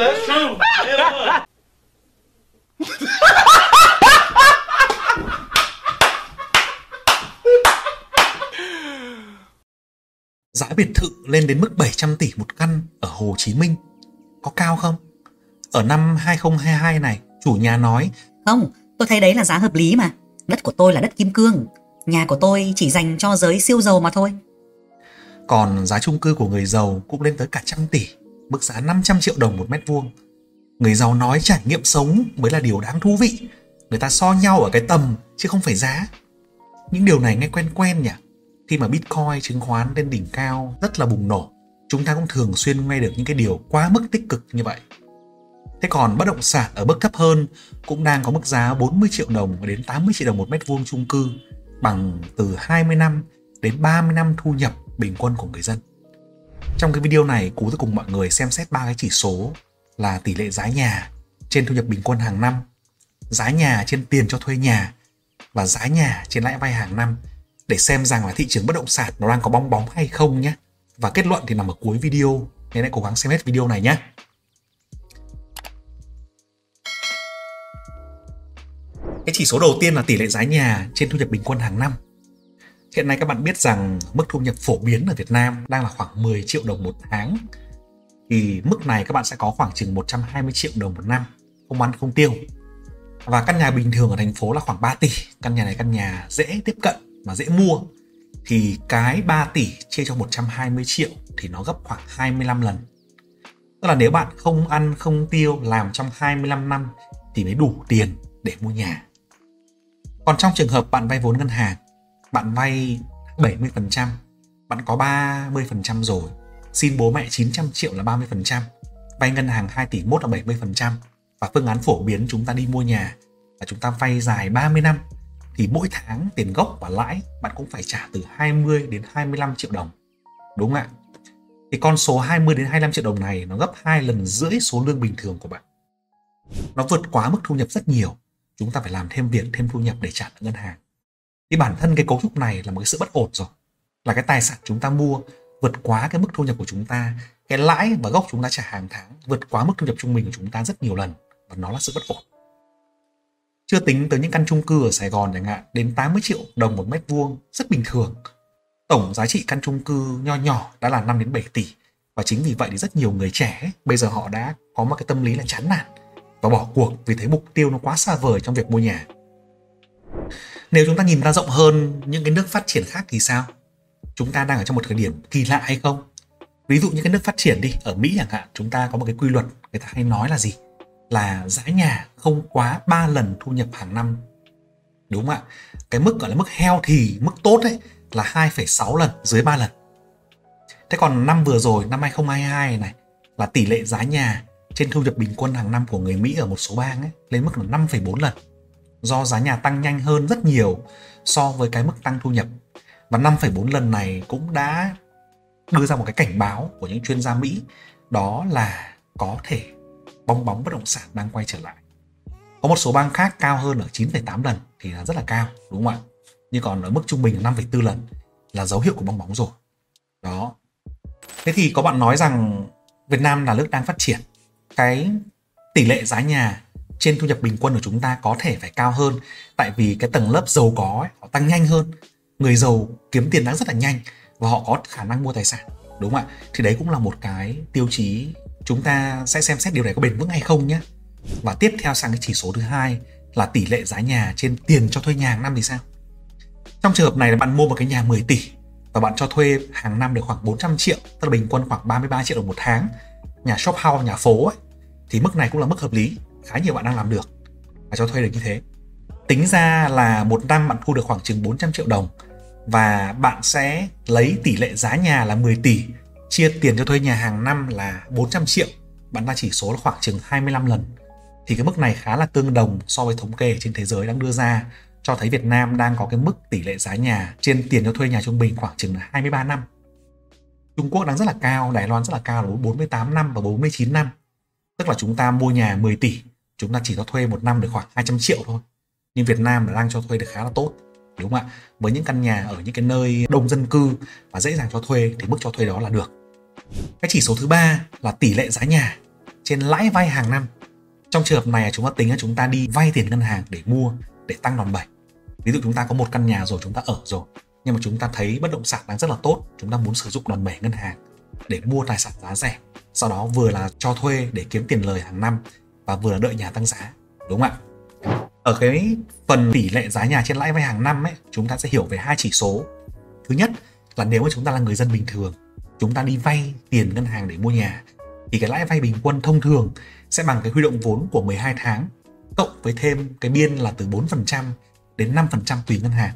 Giá biệt thự lên đến mức 700 tỷ một căn ở Hồ Chí Minh. Có cao không? Ở năm 2022 này, chủ nhà nói Không, tôi thấy đấy là giá hợp lý mà. Đất của tôi là đất kim cương. Nhà của tôi chỉ dành cho giới siêu giàu mà thôi. Còn giá chung cư của người giàu cũng lên tới cả trăm tỷ, mức giá 500 triệu đồng một mét vuông. Người giàu nói trải nghiệm sống mới là điều đáng thú vị. Người ta so nhau ở cái tầm chứ không phải giá. Những điều này nghe quen quen nhỉ? Khi mà Bitcoin chứng khoán lên đỉnh cao rất là bùng nổ, chúng ta cũng thường xuyên nghe được những cái điều quá mức tích cực như vậy. Thế còn bất động sản ở mức thấp hơn cũng đang có mức giá 40 triệu đồng đến 80 triệu đồng một mét vuông chung cư bằng từ 20 năm đến 30 năm thu nhập bình quân của người dân. Trong cái video này, Cú sẽ cùng mọi người xem xét ba cái chỉ số là tỷ lệ giá nhà trên thu nhập bình quân hàng năm, giá nhà trên tiền cho thuê nhà và giá nhà trên lãi vay hàng năm để xem rằng là thị trường bất động sản nó đang có bong bóng hay không nhé. Và kết luận thì nằm ở cuối video nên hãy cố gắng xem hết video này nhé. Cái chỉ số đầu tiên là tỷ lệ giá nhà trên thu nhập bình quân hàng năm. Hiện nay các bạn biết rằng mức thu nhập phổ biến ở Việt Nam đang là khoảng 10 triệu đồng một tháng. Thì mức này các bạn sẽ có khoảng chừng 120 triệu đồng một năm, không ăn không tiêu. Và căn nhà bình thường ở thành phố là khoảng 3 tỷ. Căn nhà này căn nhà dễ tiếp cận mà dễ mua. Thì cái 3 tỷ chia cho 120 triệu thì nó gấp khoảng 25 lần. Tức là nếu bạn không ăn không tiêu làm trong 25 năm thì mới đủ tiền để mua nhà. Còn trong trường hợp bạn vay vốn ngân hàng, bạn vay 70%, bạn có 30% rồi, xin bố mẹ 900 triệu là 30%, vay ngân hàng 2 tỷ mốt là 70%, và phương án phổ biến chúng ta đi mua nhà là chúng ta vay dài 30 năm thì mỗi tháng tiền gốc và lãi bạn cũng phải trả từ 20 đến 25 triệu đồng. Đúng không ạ? Thì con số 20 đến 25 triệu đồng này nó gấp hai lần rưỡi số lương bình thường của bạn. Nó vượt quá mức thu nhập rất nhiều chúng ta phải làm thêm việc thêm thu nhập để trả nợ ngân hàng thì bản thân cái cấu trúc này là một cái sự bất ổn rồi. Là cái tài sản chúng ta mua vượt quá cái mức thu nhập của chúng ta, cái lãi và gốc chúng ta trả hàng tháng vượt quá mức thu nhập trung bình của chúng ta rất nhiều lần và nó là sự bất ổn. Chưa tính tới những căn chung cư ở Sài Gòn chẳng hạn, đến 80 triệu đồng một mét vuông, rất bình thường. Tổng giá trị căn chung cư nho nhỏ đã là 5 đến 7 tỷ và chính vì vậy thì rất nhiều người trẻ bây giờ họ đã có một cái tâm lý là chán nản và bỏ cuộc vì thấy mục tiêu nó quá xa vời trong việc mua nhà. Nếu chúng ta nhìn ra rộng hơn những cái nước phát triển khác thì sao? Chúng ta đang ở trong một thời điểm kỳ lạ hay không? Ví dụ như cái nước phát triển đi, ở Mỹ chẳng hạn, chúng ta có một cái quy luật người ta hay nói là gì? Là giá nhà không quá 3 lần thu nhập hàng năm. Đúng không ạ? Cái mức gọi là mức heo thì mức tốt ấy là 2,6 lần, dưới 3 lần. Thế còn năm vừa rồi, năm 2022 này là tỷ lệ giá nhà trên thu nhập bình quân hàng năm của người Mỹ ở một số bang ấy lên mức là 5,4 lần do giá nhà tăng nhanh hơn rất nhiều so với cái mức tăng thu nhập và 5,4 lần này cũng đã đưa ra một cái cảnh báo của những chuyên gia Mỹ đó là có thể bong bóng bất động sản đang quay trở lại. Có một số bang khác cao hơn ở 9,8 lần thì là rất là cao đúng không ạ? Nhưng còn ở mức trung bình là 5,4 lần là dấu hiệu của bong bóng rồi. Đó. Thế thì có bạn nói rằng Việt Nam là nước đang phát triển cái tỷ lệ giá nhà trên thu nhập bình quân của chúng ta có thể phải cao hơn. Tại vì cái tầng lớp giàu có ấy, họ tăng nhanh hơn. Người giàu kiếm tiền đang rất là nhanh và họ có khả năng mua tài sản đúng không ạ? Thì đấy cũng là một cái tiêu chí chúng ta sẽ xem xét điều này có bền vững hay không nhé. Và tiếp theo sang cái chỉ số thứ hai là tỷ lệ giá nhà trên tiền cho thuê nhà hàng năm thì sao? Trong trường hợp này là bạn mua một cái nhà 10 tỷ và bạn cho thuê hàng năm được khoảng 400 triệu tức là bình quân khoảng 33 triệu đồng một tháng. Nhà shop house nhà phố ấy, thì mức này cũng là mức hợp lý khá nhiều bạn đang làm được. Và cho thuê được như thế. Tính ra là một năm bạn thu được khoảng chừng 400 triệu đồng và bạn sẽ lấy tỷ lệ giá nhà là 10 tỷ chia tiền cho thuê nhà hàng năm là 400 triệu. Bạn ra chỉ số là khoảng chừng 25 lần. Thì cái mức này khá là tương đồng so với thống kê trên thế giới đang đưa ra cho thấy Việt Nam đang có cái mức tỷ lệ giá nhà trên tiền cho thuê nhà trung bình khoảng chừng là 23 năm. Trung Quốc đang rất là cao, Đài Loan rất là cao là 48 năm và 49 năm. Tức là chúng ta mua nhà 10 tỷ, chúng ta chỉ có thuê một năm được khoảng 200 triệu thôi. Nhưng Việt Nam là đang cho thuê được khá là tốt. Đúng không ạ? Với những căn nhà ở những cái nơi đông dân cư và dễ dàng cho thuê thì mức cho thuê đó là được. Cái chỉ số thứ ba là tỷ lệ giá nhà trên lãi vay hàng năm trong trường hợp này chúng ta tính là chúng ta đi vay tiền ngân hàng để mua, để tăng đòn bẩy ví dụ chúng ta có một căn nhà rồi, chúng ta ở rồi, nhưng mà chúng ta thấy bất động sản đang rất là tốt, chúng ta muốn sử dụng đòn bẩy ngân hàng để mua tài sản giá rẻ, sau đó vừa là cho thuê để kiếm tiền lời hàng năm và vừa là đợi nhà tăng giá đúng không ạ ở cái phần tỷ lệ giá nhà trên lãi vay hàng năm ấy chúng ta sẽ hiểu về hai chỉ số thứ nhất là nếu mà chúng ta là người dân bình thường chúng ta đi vay tiền ngân hàng để mua nhà thì cái lãi vay bình quân thông thường sẽ bằng cái huy động vốn của 12 tháng cộng với thêm cái biên là từ 4% đến 5% tùy ngân hàng.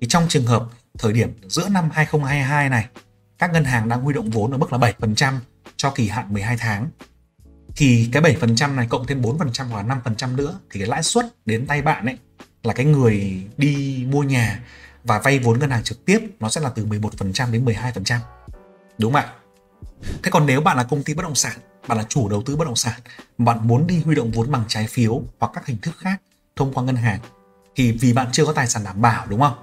Thì trong trường hợp thời điểm giữa năm 2022 này, các ngân hàng đang huy động vốn ở mức là 7% cho kỳ hạn 12 tháng. Thì cái 7% này cộng thêm 4% hoặc 5% nữa thì cái lãi suất đến tay bạn ấy là cái người đi mua nhà và vay vốn ngân hàng trực tiếp nó sẽ là từ 11% đến 12%. Đúng không ạ? Thế còn nếu bạn là công ty bất động sản, bạn là chủ đầu tư bất động sản, bạn muốn đi huy động vốn bằng trái phiếu hoặc các hình thức khác thông qua ngân hàng thì vì bạn chưa có tài sản đảm bảo đúng không?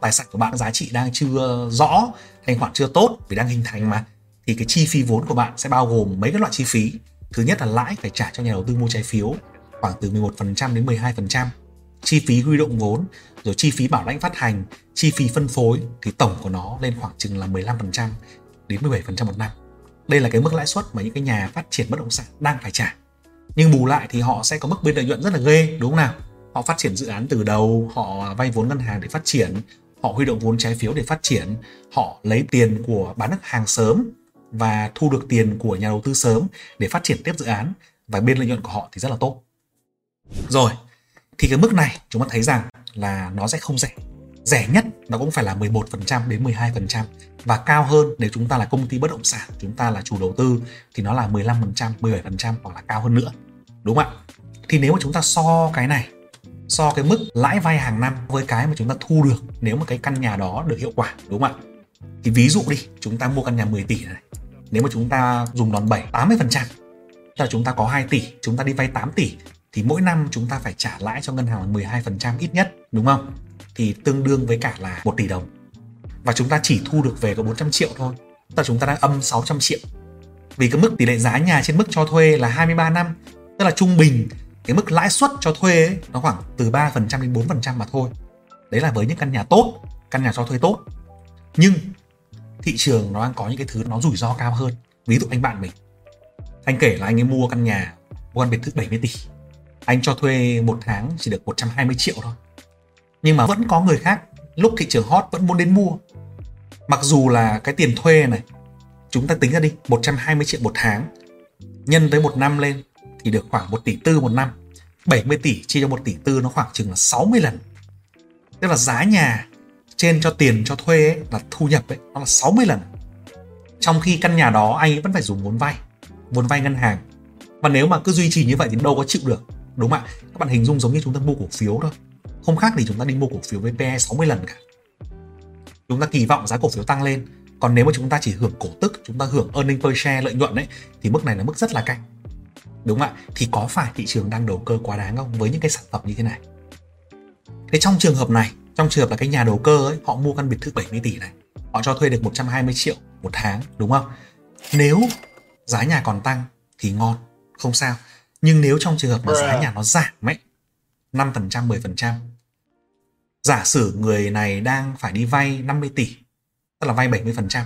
Tài sản của bạn giá trị đang chưa rõ, thanh khoản chưa tốt vì đang hình thành mà thì cái chi phí vốn của bạn sẽ bao gồm mấy cái loại chi phí. Thứ nhất là lãi phải trả cho nhà đầu tư mua trái phiếu khoảng từ 11% đến 12%, chi phí huy động vốn, rồi chi phí bảo lãnh phát hành, chi phí phân phối thì tổng của nó lên khoảng chừng là 15% đến 17% một năm. Đây là cái mức lãi suất mà những cái nhà phát triển bất động sản đang phải trả. Nhưng bù lại thì họ sẽ có mức biên lợi nhuận rất là ghê, đúng không nào? Họ phát triển dự án từ đầu, họ vay vốn ngân hàng để phát triển, họ huy động vốn trái phiếu để phát triển, họ lấy tiền của bán đất hàng sớm và thu được tiền của nhà đầu tư sớm để phát triển tiếp dự án và biên lợi nhuận của họ thì rất là tốt. Rồi, thì cái mức này chúng ta thấy rằng là nó sẽ không rẻ rẻ nhất nó cũng phải là 11% đến 12% và cao hơn nếu chúng ta là công ty bất động sản, chúng ta là chủ đầu tư thì nó là 15%, 17% hoặc là cao hơn nữa. Đúng không ạ? Thì nếu mà chúng ta so cái này, so cái mức lãi vay hàng năm với cái mà chúng ta thu được nếu mà cái căn nhà đó được hiệu quả, đúng không ạ? Thì ví dụ đi, chúng ta mua căn nhà 10 tỷ này. Nếu mà chúng ta dùng đòn bẩy 80%, tức là chúng ta có 2 tỷ, chúng ta đi vay 8 tỷ thì mỗi năm chúng ta phải trả lãi cho ngân hàng 12% ít nhất, đúng không? thì tương đương với cả là 1 tỷ đồng. Và chúng ta chỉ thu được về có 400 triệu thôi. Tức là chúng ta đang âm 600 triệu. Vì cái mức tỷ lệ giá nhà trên mức cho thuê là 23 năm tức là trung bình cái mức lãi suất cho thuê ấy, nó khoảng từ 3% đến 4% mà thôi. Đấy là với những căn nhà tốt căn nhà cho thuê tốt. Nhưng thị trường nó đang có những cái thứ nó rủi ro cao hơn. Ví dụ anh bạn mình, anh kể là anh ấy mua căn nhà mua căn biệt thự 70 tỷ. Anh cho thuê một tháng chỉ được 120 triệu thôi. Nhưng mà vẫn có người khác, lúc thị trường hot vẫn muốn đến mua. Mặc dù là cái tiền thuê này, chúng ta tính ra đi 120 triệu một tháng. Nhân với một năm lên thì được khoảng 1 tỷ tư một năm. 70 tỷ chia cho 1 tỷ tư nó khoảng chừng là 60 lần. Tức là giá nhà trên cho tiền cho thuê ấy, là thu nhập ấy nó là 60 lần. Trong khi căn nhà đó anh ấy vẫn phải dùng vốn vay vốn vay ngân hàng. Và nếu mà cứ duy trì như vậy thì đâu có chịu được đúng không ạ? Các bạn hình dung giống như chúng ta mua cổ phiếu thôi. Không khác thì chúng ta đi mua cổ phiếu với PE 60 lần cả. Chúng ta kỳ vọng giá cổ phiếu tăng lên. Còn nếu mà chúng ta chỉ hưởng cổ tức chúng ta hưởng earning per share lợi nhuận đấy thì mức này là mức rất là cạnh đúng không ạ? Thì có phải thị trường đang đầu cơ quá đáng không? Với những cái sản phẩm như thế này. Thế trong trường hợp này trong trường hợp là cái nhà đầu cơ ấy họ mua căn biệt thự 70 tỷ này họ cho thuê được 120 triệu một tháng đúng không nếu giá nhà còn tăng thì ngon không sao nhưng nếu trong trường hợp mà giá nhà nó giảm ấy 5%, 10%. Giả sử người này đang phải đi vay 50 tỷ, tức là vay 70%.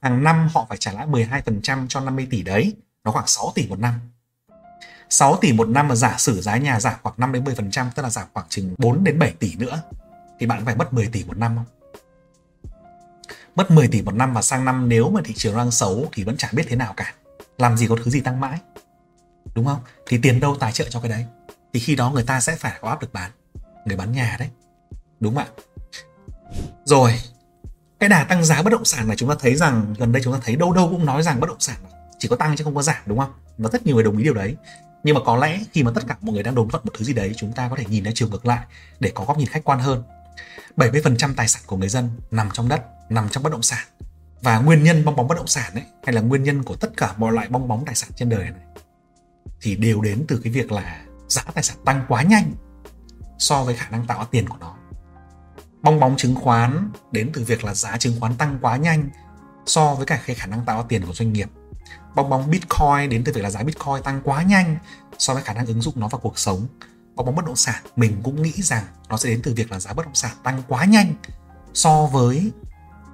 Hàng năm họ phải trả lãi 12% cho 50 tỷ đấy, nó khoảng 6 tỷ một năm. 6 tỷ một năm mà giả sử giá nhà giảm khoảng 5 đến 10%, tức là giảm khoảng chừng 4 đến 7 tỷ nữa thì bạn phải mất 10 tỷ một năm không? Mất 10 tỷ một năm và sang năm nếu mà thị trường đang xấu thì vẫn chẳng biết thế nào cả. Làm gì có thứ gì tăng mãi. Đúng không? Thì tiền đâu tài trợ cho cái đấy? thì khi đó người ta sẽ phải có áp lực bán người bán nhà đấy đúng không ạ rồi, cái đà tăng giá bất động sản này chúng ta thấy rằng gần đây chúng ta thấy đâu đâu cũng nói rằng bất động sản chỉ có tăng chứ không có giảm, đúng không và rất nhiều người đồng ý điều đấy nhưng mà có lẽ khi mà tất cả mọi người đang đồn thuận một thứ gì đấy, chúng ta có thể nhìn ra chiều ngược lại để có góc nhìn khách quan hơn 70% tài sản của người dân nằm trong đất, nằm trong bất động sản. Và nguyên nhân bong bóng bất động sản ấy, hay là nguyên nhân của tất cả mọi loại bong bóng tài sản trên đời này, thì đều đến từ cái việc là giá tài sản tăng quá nhanh so với khả năng tạo tiền của nó. Bong bóng chứng khoán đến từ việc là giá chứng khoán tăng quá nhanh so với cả cái khả năng tạo tiền của doanh nghiệp. Bong bóng bitcoin đến từ việc là giá bitcoin tăng quá nhanh so với khả năng ứng dụng nó vào cuộc sống có bóng bất động sản, mình cũng nghĩ rằng nó sẽ đến từ việc là giá bất động sản tăng quá nhanh so với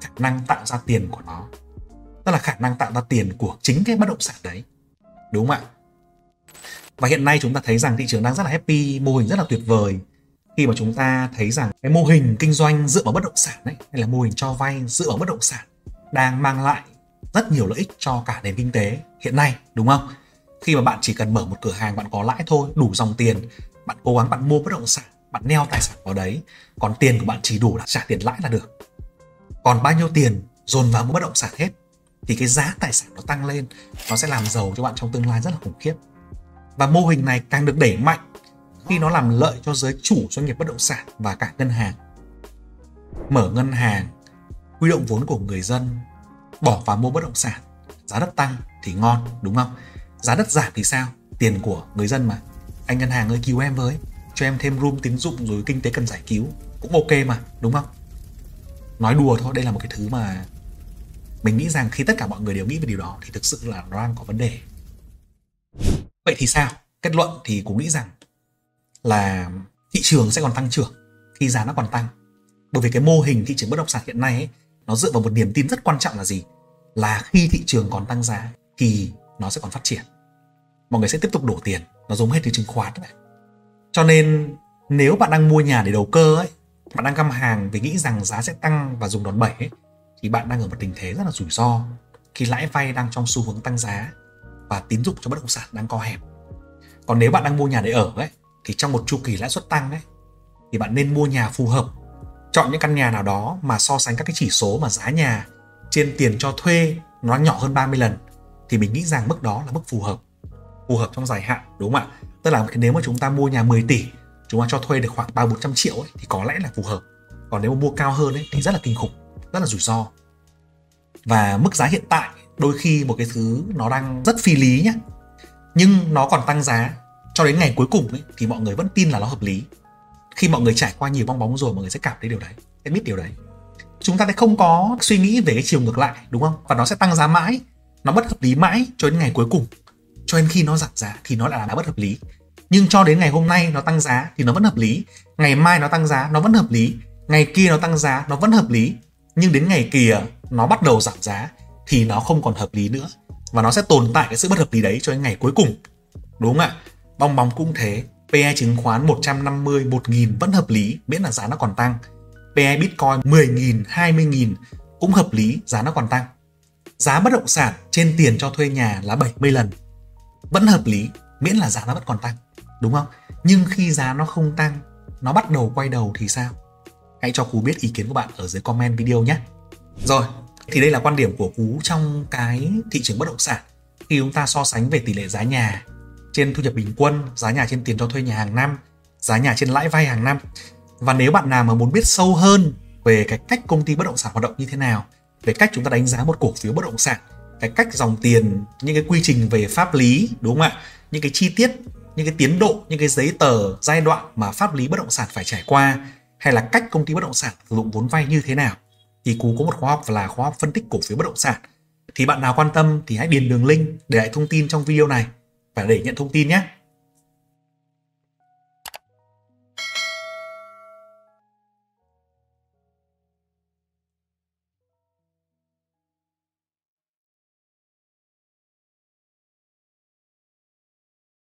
khả năng tạo ra tiền của nó. Tức là khả năng tạo ra tiền của chính cái bất động sản đấy, đúng không ạ? Và hiện nay chúng ta thấy rằng thị trường đang rất là happy, mô hình rất là tuyệt vời. Khi mà chúng ta thấy rằng cái mô hình kinh doanh dựa vào bất động sản ấy, hay là mô hình cho vay dựa vào bất động sản đang mang lại rất nhiều lợi ích cho cả nền kinh tế hiện nay, đúng không? Khi mà bạn chỉ cần mở một cửa hàng, bạn có lãi thôi, đủ dòng tiền bạn cố gắng bạn mua bất động sản, bạn neo tài sản vào đấy, còn tiền của bạn chỉ đủ là trả tiền lãi là được. Còn bao nhiêu tiền dồn vào mua bất động sản hết, thì cái giá tài sản nó tăng lên, nó sẽ làm giàu cho bạn trong tương lai rất là khủng khiếp. Và mô hình này càng được đẩy mạnh khi nó làm lợi cho giới chủ doanh nghiệp bất động sản và cả ngân hàng. Mở ngân hàng, huy động vốn của người dân, bỏ vào mua bất động sản. Giá đất tăng thì ngon, đúng không? Giá đất giảm thì sao? Tiền của người dân mà anh ngân hàng ơi cứu em với. Cho em thêm room tín dụng rồi kinh tế cần giải cứu. Cũng ok mà đúng không? Nói đùa thôi đây là một cái thứ mà mình nghĩ rằng khi tất cả mọi người đều nghĩ về điều đó thì thực sự là nó đang có vấn đề. Vậy thì sao? Kết luận thì cũng nghĩ rằng là thị trường sẽ còn tăng trưởng khi giá nó còn tăng. Bởi vì cái mô hình thị trường bất động sản hiện nay ấy, nó dựa vào một niềm tin rất quan trọng là gì? Là khi thị trường còn tăng giá thì nó sẽ còn phát triển. Mọi người sẽ tiếp tục đổ tiền nó giống hết như chứng khoán này. Cho nên nếu bạn đang mua nhà để đầu cơ ấy bạn đang găm hàng vì nghĩ rằng giá sẽ tăng và dùng đòn bẩy ấy, thì bạn đang ở một tình thế rất là rủi ro khi lãi vay đang trong xu hướng tăng giá và tín dụng cho bất động sản đang co hẹp. Còn nếu bạn đang mua nhà để ở ấy thì trong một chu kỳ lãi suất tăng ấy thì bạn nên mua nhà phù hợp. Chọn những căn nhà nào đó mà so sánh các cái chỉ số mà giá nhà trên tiền cho thuê nó nhỏ hơn 30 lần thì mình nghĩ rằng mức đó là mức phù hợp phù hợp trong dài hạn đúng không ạ? Tức là nếu mà chúng ta mua nhà 10 tỷ chúng ta cho thuê được khoảng ba bốn trăm triệu ấy, thì có lẽ là phù hợp. Còn nếu mà mua cao hơn ấy, thì rất là kinh khủng rất là rủi ro. Và mức giá hiện tại đôi khi một cái thứ nó đang rất phi lý nhé nhưng nó còn tăng giá cho đến ngày cuối cùng ấy, thì mọi người vẫn tin là nó hợp lý. Khi mọi người trải qua nhiều bong bóng rồi mọi người sẽ cảm thấy điều đấy sẽ biết điều đấy. Chúng ta sẽ không có suy nghĩ về cái chiều ngược lại đúng không? Và nó sẽ tăng giá mãi nó bất hợp lý mãi cho đến ngày cuối cùng cho đến khi nó giảm giá thì nó lại là bất hợp lý. Nhưng cho đến ngày hôm nay nó tăng giá thì nó vẫn hợp lý. Ngày mai nó tăng giá nó vẫn hợp lý. Ngày kia nó tăng giá nó vẫn hợp lý. Nhưng đến ngày kia nó bắt đầu giảm giá thì nó không còn hợp lý nữa. Và nó sẽ tồn tại cái sự bất hợp lý đấy cho đến ngày cuối cùng. Đúng không ạ? Bong bóng cũng thế. PE chứng khoán 150, 1000 vẫn hợp lý miễn là giá nó còn tăng. PE Bitcoin 10.000, 20.000 cũng hợp lý, giá nó còn tăng. Giá bất động sản trên tiền cho thuê nhà là 70 lần. Vẫn hợp lý, miễn là giá nó vẫn còn tăng. Đúng không? Nhưng khi giá nó không tăng, nó bắt đầu quay đầu thì sao? Hãy cho Cú biết ý kiến của bạn ở dưới comment video nhé. Rồi, thì đây là quan điểm của Cú trong cái thị trường bất động sản. Khi chúng ta so sánh về tỷ lệ giá nhà trên thu nhập bình quân, giá nhà trên tiền cho thuê nhà hàng năm, giá nhà trên lãi vay hàng năm. Và nếu bạn nào mà muốn biết sâu hơn về cái cách công ty bất động sản hoạt động như thế nào, về cách chúng ta đánh giá một cổ phiếu bất động sản, cái cách dòng tiền, những cái quy trình về pháp lý, đúng không ạ? Những cái chi tiết, những cái tiến độ, những cái giấy tờ, giai đoạn mà pháp lý bất động sản phải trải qua hay là cách công ty bất động sản sử dụng vốn vay như thế nào thì cú có một khóa học là khóa học phân tích cổ phiếu bất động sản thì bạn nào quan tâm thì hãy điền đường link để lại thông tin trong video này và để nhận thông tin nhé